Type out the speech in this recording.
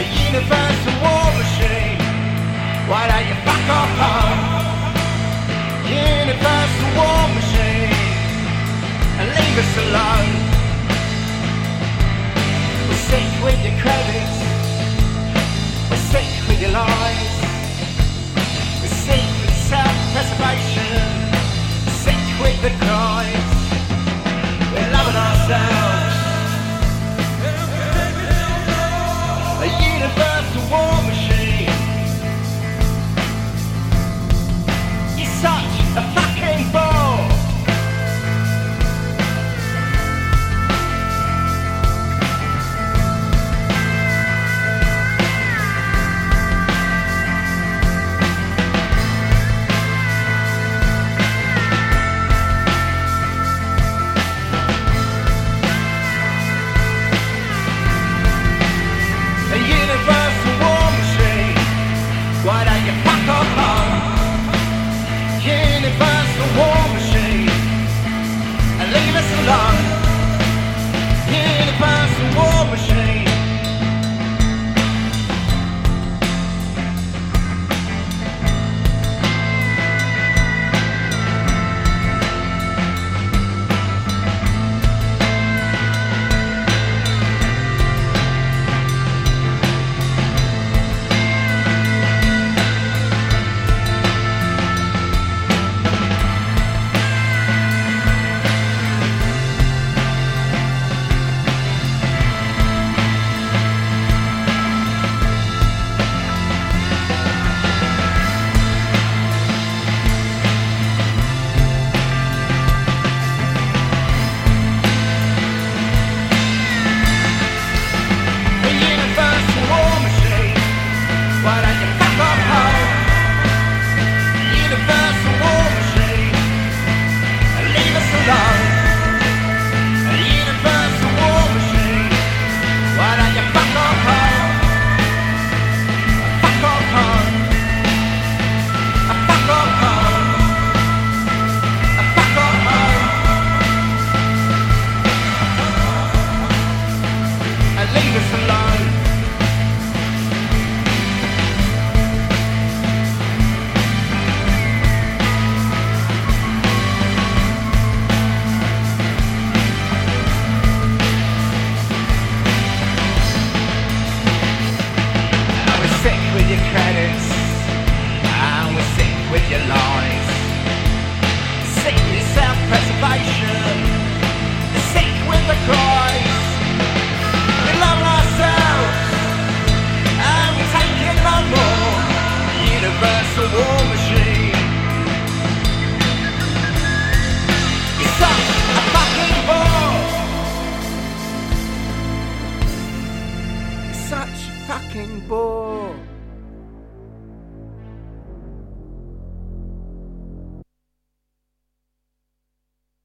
a universal war machine. Why don't you back off home? Universal war machine, and leave us alone. We're sick with your credits, we're sick with your lies, we're sick with self-preservation, sick with the cries. We're loving ourselves. Why don't you? people